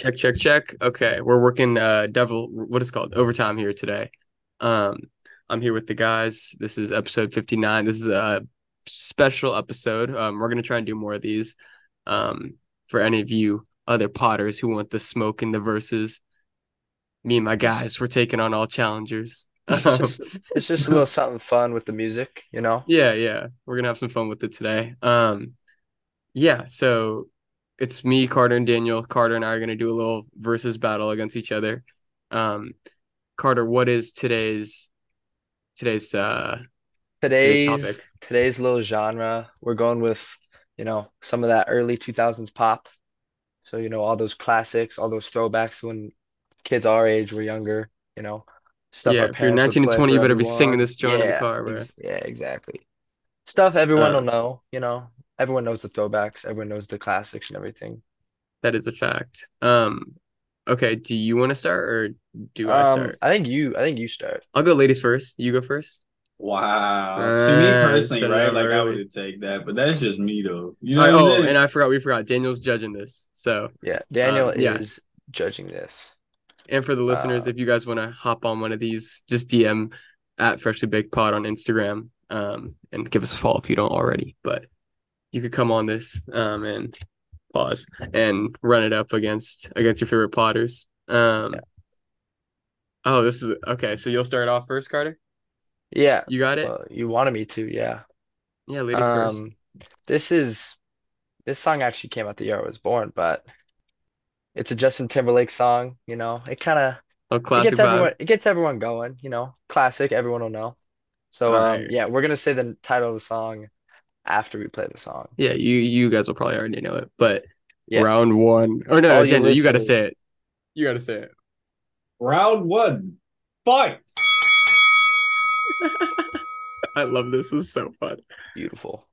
Check, check, check. Okay, we're working uh devil what is it called overtime here today. Um, I'm here with the guys. This is episode 59. This is a special episode. Um, we're gonna try and do more of these. Um, for any of you other Potters who want the smoke in the verses, me and my guys, we're taking on all challengers. It's just, it's just a little something fun with the music, you know? Yeah, yeah. We're gonna have some fun with it today. Um, yeah, so it's me, Carter, and Daniel. Carter and I are gonna do a little versus battle against each other. Um, Carter, what is today's today's uh Today's topic. today's little genre, we're going with, you know, some of that early 2000s pop. So, you know, all those classics, all those throwbacks when kids our age were younger, you know, stuff yeah, our if you're 19 would to 20, you better be singing this joint in the Yeah, car, bro. ex- yeah, exactly. Stuff everyone Uh, will know, you know. Everyone knows the throwbacks, everyone knows the classics and everything. That is a fact. Um, okay, do you want to start or do I Um, start? I think you I think you start. I'll go ladies first. You go first. Wow. For me Uh, personally, right? up Like I would take that, but that's just me though. You know I- what I'm oh, and I forgot. We forgot. Daniel's judging this. So, Yeah, Daniel Um, yeah. is judging this. and for the listeners, Uh, if you guys want to hop on one of these, just DM at Freshly Baked Pod on Instagram. Um, and give us a follow if you don't already. But you could come on this. Um, and pause and run it up against against your favorite plotters. Um. Yeah. Oh, this is okay. So you'll start off first, Carter. Yeah, You got it. well, you wanted me to, yeah. yeah, ladies first. Um, this is this song actually came out the year I was born, but it's a Justin Timberlake song, you know. It kind of it gets vibe. everyone it gets everyone going, you know. Classic, everyone will know. So um Alright. yeah, we're gonna say the title of the song after we play the song. Yeah, you you guys will probably already know it, but Yeah. round one. Or no, All no, you Daniel, you gotta say it. You gotta say it. Round one, fight. I love this. This is so fun. Beautiful.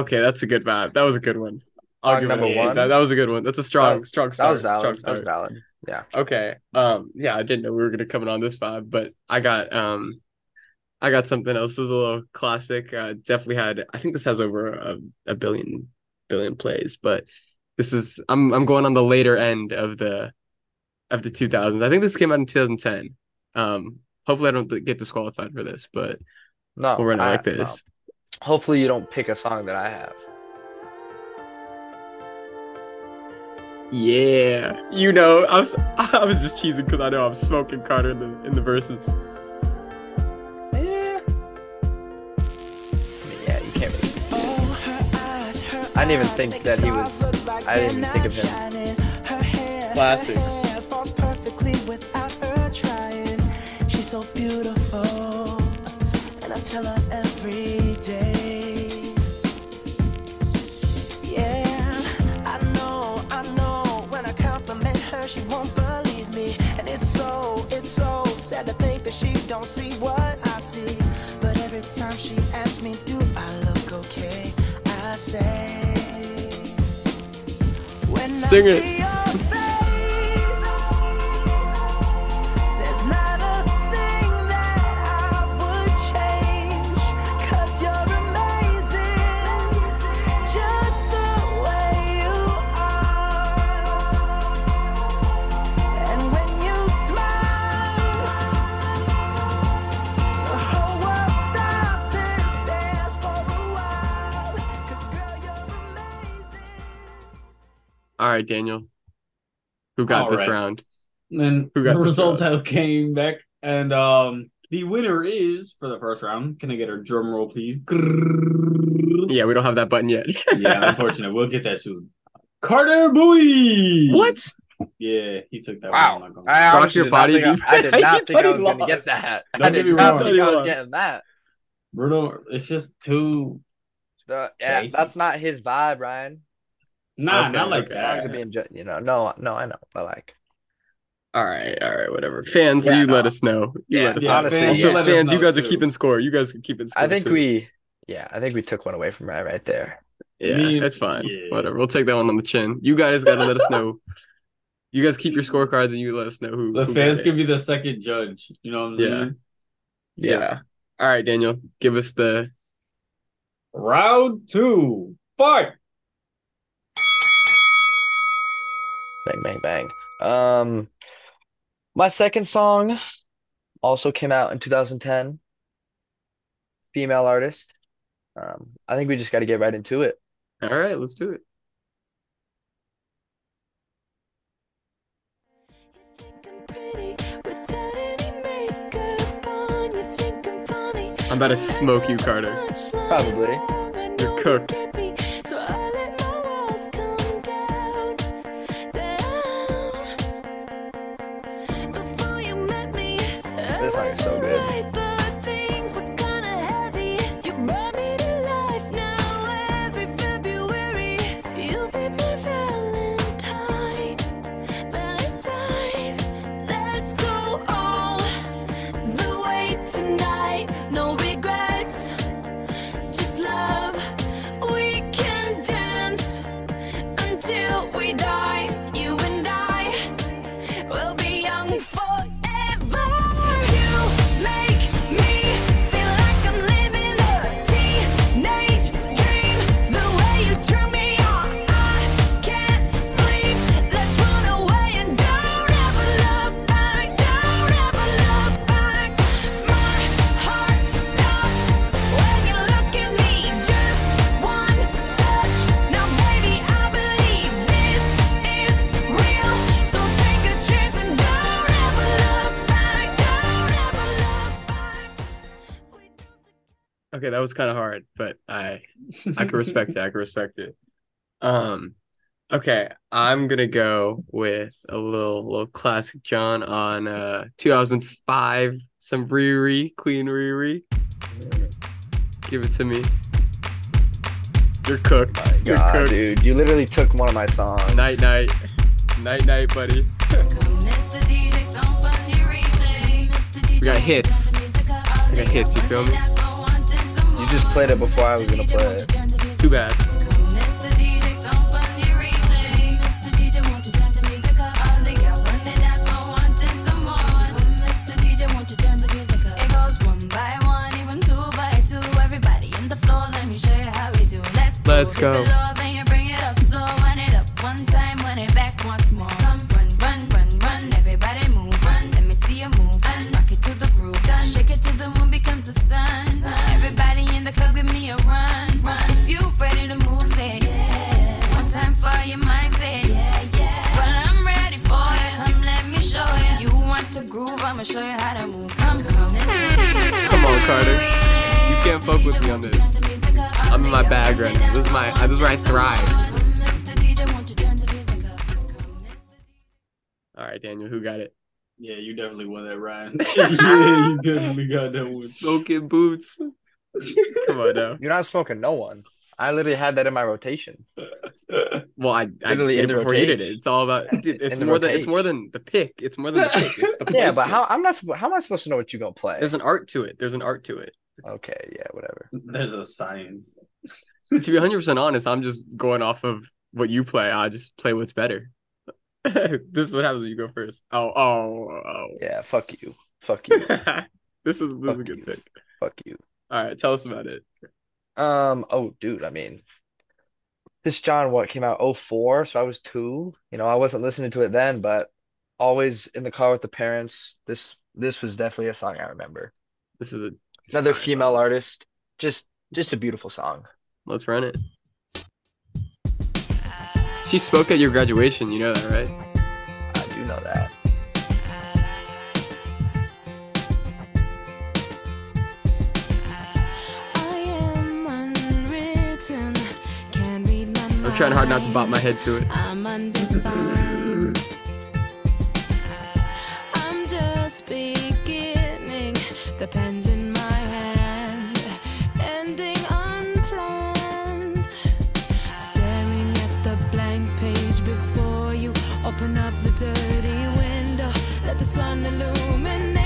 Okay, that's a good vibe. That was a good one. I'll give number a one? That, that was a good one. That's a strong, That- strong That was valid. Strong That was valid. Yeah. Okay. Um, yeah, I didn't know we were gonna come in on this vibe, but I got um I got something else. This is a little classic. Uh definitely had I think this has over a, a billion billion plays, but this is I'm I'm going on the later end of the of the 2000s. I think this came out in 2010. Um hopefully I don't get disqualified for this, but No, we'll run it I- like this. Hopefully you don't pick a song that I have. Yeah. You know, I was I was just cheesing because I know I'm smoking Carter in the in the verses. Yeah. I mean, yeah, you can't really. I didn't even think that he was. I didn't even think of him. Classics. perfectly without. She's so beautiful, and I tell her every Sing it. All right, Daniel. Who got All this right. round? Then Who got the this results round? have came back, and um, the winner is for the first round. Can I get a drum roll, please? Yeah, we don't have that button yet. yeah, unfortunate. We'll get that soon. Carter Bui. what? Yeah, he took that. Wow. one. I'm not gonna I. Rock your body, think I. I did not thought think I was going to get that. Don't I did not wrong. think I was getting that. Bruno, it's just too. Uh, yeah, Basic. that's not his vibe, Ryan. Nah, Okay, not like okay. Songs that. are being, ju- you know, no, no, I know, but like, All right, all right, whatever. Fans, Yeah, you no. let us know. You Yeah, let us yeah, know. honestly, fans, also, yeah. let us fans, you know guys are keeping score. You guys are keeping score. I think too. we, yeah, I think we took one away from Ryan right there. Yeah, Me- it's fine. yeah. Whatever. We'll take that one on the chin. You guys got to let us know. You guys keep your scorecards and you let us know who. The who fans can be the second judge. You know what I'm saying? Yeah. saying? Yeah. All right, Daniel, give us the. Round two, fight. Bang, bang, bang. Um, my second song also came out in 2010. Female artist. Um, I think we just got to get right into it. All right, let's do it. Think I'm pretty without any makeup on. You think I'm funny. I'm about to smoke you, Carter. Probably. You're cooked. We die. Okay, that was kind of hard, but I I can respect it. I can respect it. Um, okay, I'm gonna go with a little little classic John on uh 2005, some Riri, Queen Riri. Give it to me. You're cooked. You're God, cooked. dude, you literally took one of my songs. Night night. Night night, buddy. We got hits. We got hits, you feel me? Just played it before I was gonna play it. Too bad. Let's goes Carter. You can't fuck with me on this. I'm in my bag right now. This is my this is where I thrive. All right, Daniel, who got it? Yeah, you definitely won that, Ryan. yeah, you definitely got that one. Smoking boots. Come on now. You're not smoking no one. I literally had that in my rotation. Well, I, I Literally did in it the before you did it. It's all about. Dude, it's In the more than it's more than the pick. It's more than the pick. It's the Yeah, but how I'm not how am I supposed to know what you're gonna play? There's an art to it. There's an art to it. Okay, yeah, whatever. There's a science. To be 100 percent honest, I'm just going off of what you play. I just play what's better. this is what happens when you go first. Oh, oh, oh. Yeah, fuck you. Fuck you. this is this is a good you. pick. fuck you. All right, tell us about it. Um, oh dude, I mean this John what came out 04, so I was two. You know, I wasn't listening to it then, but always in the car with the parents. This this was definitely a song I remember. This is a Another female song. artist. Just just a beautiful song. Let's run it. She spoke at your graduation. You know that, right? I do know that. I'm trying hard not to bop my head to it. I'm. I'm just beginning. The pen's in my hand, ending unplanned. Staring at the blank page before you. Open up the dirty window. Let the sun illuminate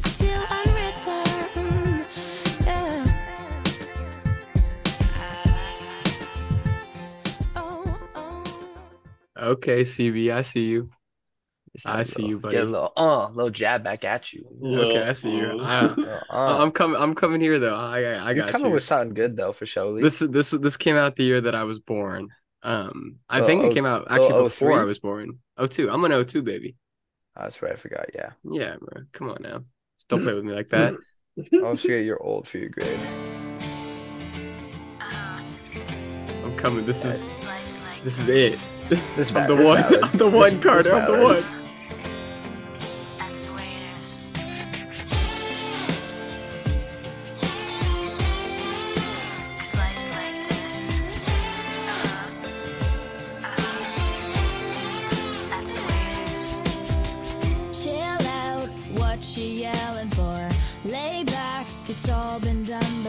still unwritten. Yeah. Oh, oh. Okay, CB, I see you. Just I get a see you, buddy. Get a little, uh, little jab back at you. Okay, I see you. I, Uh, uh. I'm coming. I'm coming here though. I I, I got coming you. with something good though, for sure. This this this came out the year that I was born. Um, I Oh, think oh- it came out oh, actually before I was born. Oh two. I'm an 02 baby. Oh, that's right. I forgot. Yeah. Yeah, bro. Come on now. Just don't play with me like that. Oh, so you're old for your grade. I'm coming. This is this is it. This I'm the this one. valid. I'm the one, this Carter. I'm the one.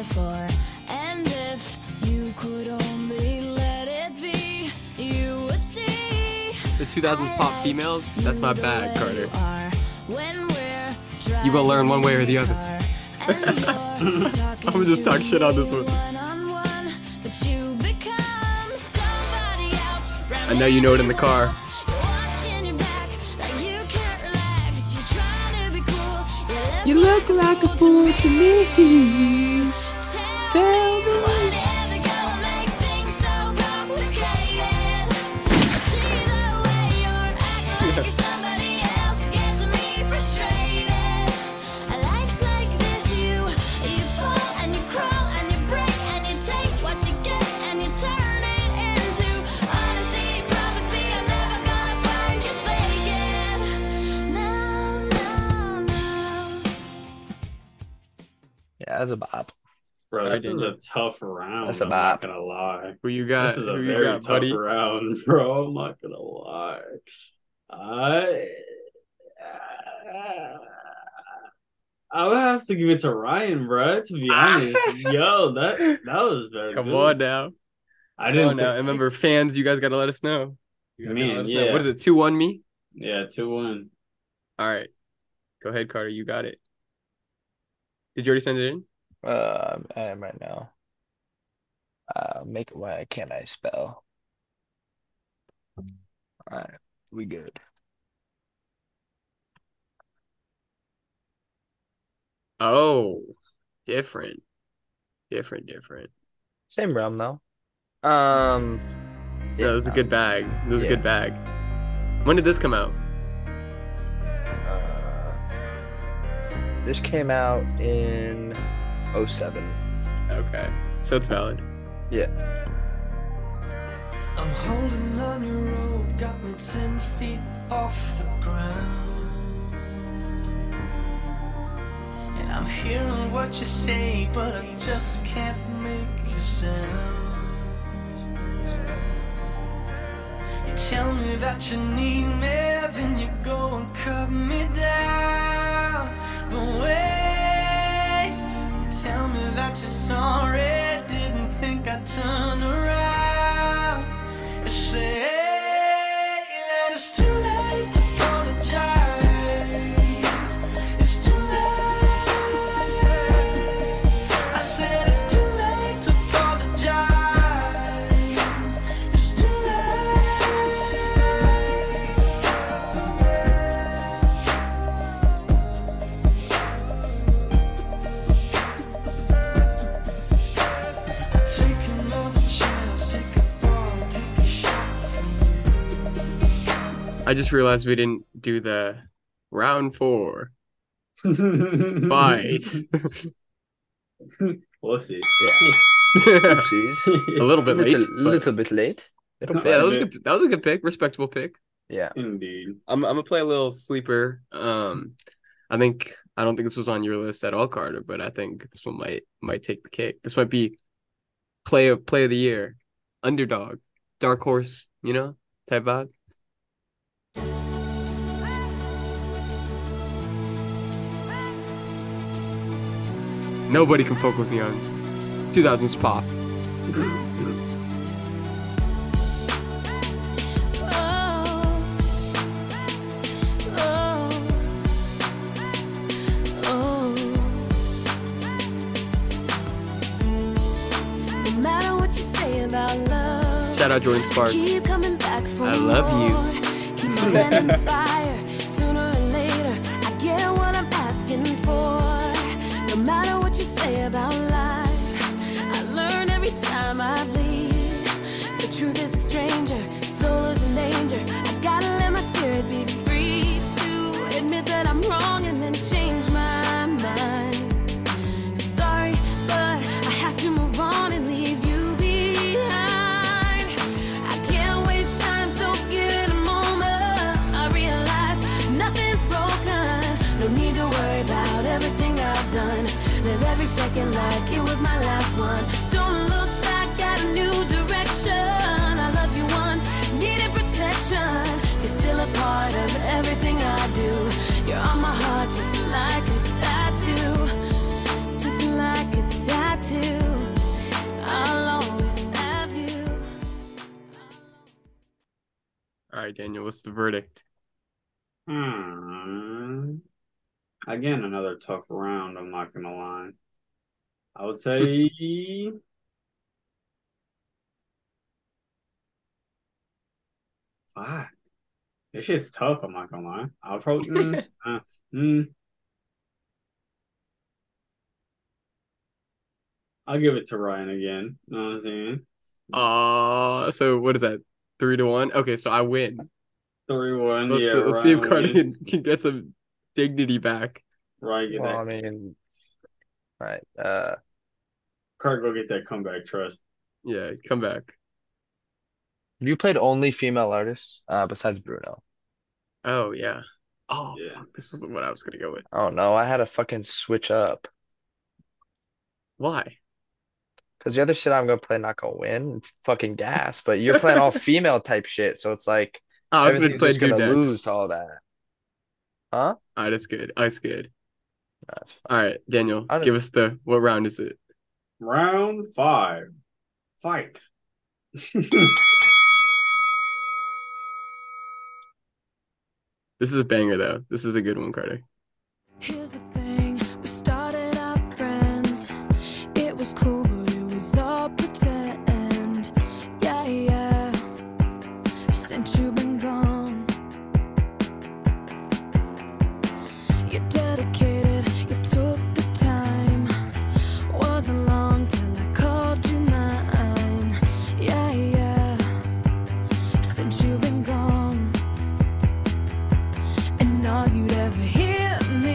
Before. And if you could only let it be, you would see. The 2000s pop females. That's my bag, Carter. You gonna learn one way or the other. I'm I'ma just talk shit on this one. I know you know it in the car. You look like a fool to me. Tell me. Yeah, that's a bop. Bro, this is a tough round. That's a I'm not gonna lie. Who you got? this is a very got, tough buddy? round, bro. I'm not gonna lie. I I would have to give it to Ryan, bro. To be ah. honest, yo, that that was very Come good. on now. I Come didn't on now. think- And remember, fans, you guys gotta let us know. You guys gotta Man, let us know. yeah. What is it? Two one me. Yeah, two one. All right. Go ahead, Carter. You got it. Did you already send it in? Uh, I am right now. Uh, make it. Why can't I spell? All right, we good. Oh, different. Different, different. Same realm though. Um, Yeah, it was a good bag. It was a good bag. When did this come out? Uh, this came out in 07. Okay. So it's valid. Yeah. I'm holding on your rope, got me ten feet off the ground. And I'm hearing what you say, but I just can't make a sound. You tell me that you need me, then you go and cut me down. But wait, sorry, didn't think I'd turn around. And say just realized we didn't do the round four fight. Whoopsie. Yeah. Oopsies. a little bit late. little, but- little bit late. It'll yeah, that was a good. That was a good pick. Respectable pick. Yeah. Indeed. I'm I'm gonna play a little sleeper. Um, I think I don't think this was on your list at all, Carter, but I think this one might might take the cake. This might be play of play of the year, underdog, dark horse, you know, type vibe. Nobody can fuck with me on 2000s pop. No matter what you say about love, Shout out Jordin Sparks. keep coming back for I love you. Keep my hand in right, Daniel, what's the verdict? Hmm. Again, another tough round. I'm not gonna lie. I would say five. This shit's tough. I'm not gonna lie. I'll probably. mm, uh, mm. I'll give it to Ryan again. You know what I'm saying? Uh so what is that? Three to one? Okay, so I win. Three one. Let's yeah, let's see if Ryan Carter wins. can, can get some dignity back. Right. get Well, I mean, all right. Uh, Card go get that comeback trust. Yeah, come back. Have you played only female artists, uh, besides Bruno. Oh yeah. Oh, Yeah. fuck, this wasn't what I was gonna go with. Oh no, I had to fucking switch up Why? Because the other shit I'm gonna play not gonna win. It's fucking gas, but you're playing all female type shit, so it's like Oh, I was gonna everything's play just gonna Dudex. lose to all that. Huh? All right, that's oh, good. That's good. That's fine. All right, Daniel, I don't- give us the what round is it? Round five. Fight. This is a banger though. This is a good one, Carter.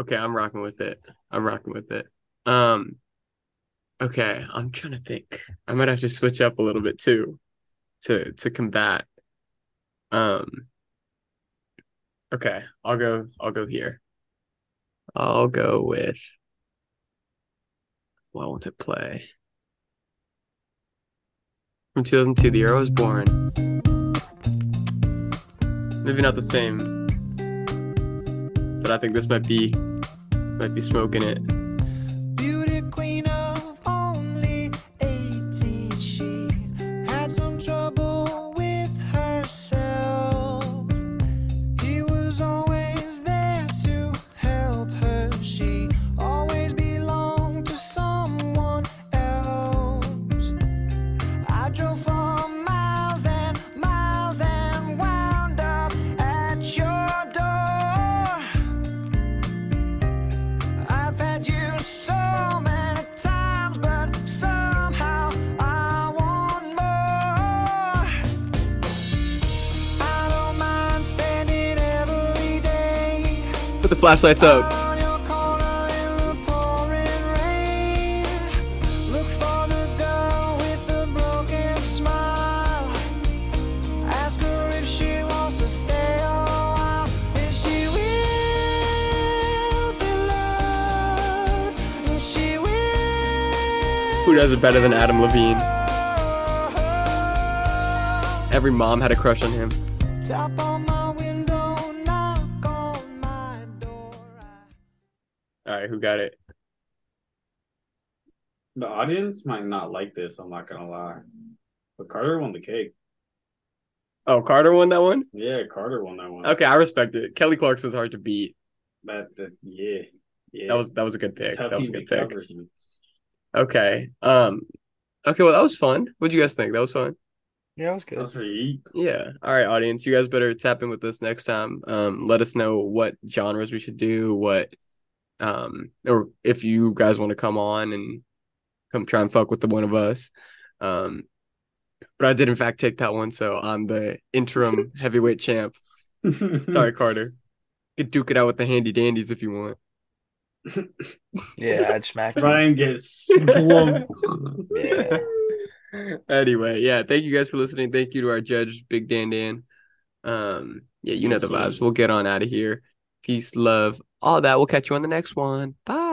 Okay, I'm rocking with it. I'm rocking with it. Um, okay, I'm trying to think. I might have to switch up a little bit too, to to combat. Um, okay, I'll go. I'll go here. I'll go with. What want to play? From 2002, the year I was born. Maybe not the same but I think this might be might be smoking it. She will. Who does it better than Adam Levine? Every mom had a crush on him. All right, who got it? The audience might not like this. I'm not gonna lie, but Carter won the cake. Oh, Carter won that one. Yeah, Carter won that one. Okay, I respect it. Kelly Clarkson's hard to beat. That, that yeah, yeah. That was that was a good pick. tough. That was a good pick. recovers you. Okay. Um. Okay. Well, that was fun. What do you guys think? That was fun. Yeah, it was good. That's for. Yeah. All right, audience. You guys better tap in with us next time. Um. Let us know what genres we should do. What. Um. Or if you guys want to come on and come try and fuck with the one of us. Um. But I did in fact take that one, so I'm the interim heavyweight champ. Sorry, Carter. You could duke it out with the handy dandies if you want. Yeah, I'd smack you. Ryan gets slumped. Yeah. anyway, yeah, thank you guys for listening. Thank you to our judge, Big Dan Dan. Um, yeah, you know the vibes. We'll get on out of here. Peace, love, all that. We'll catch you on the next one. Bye.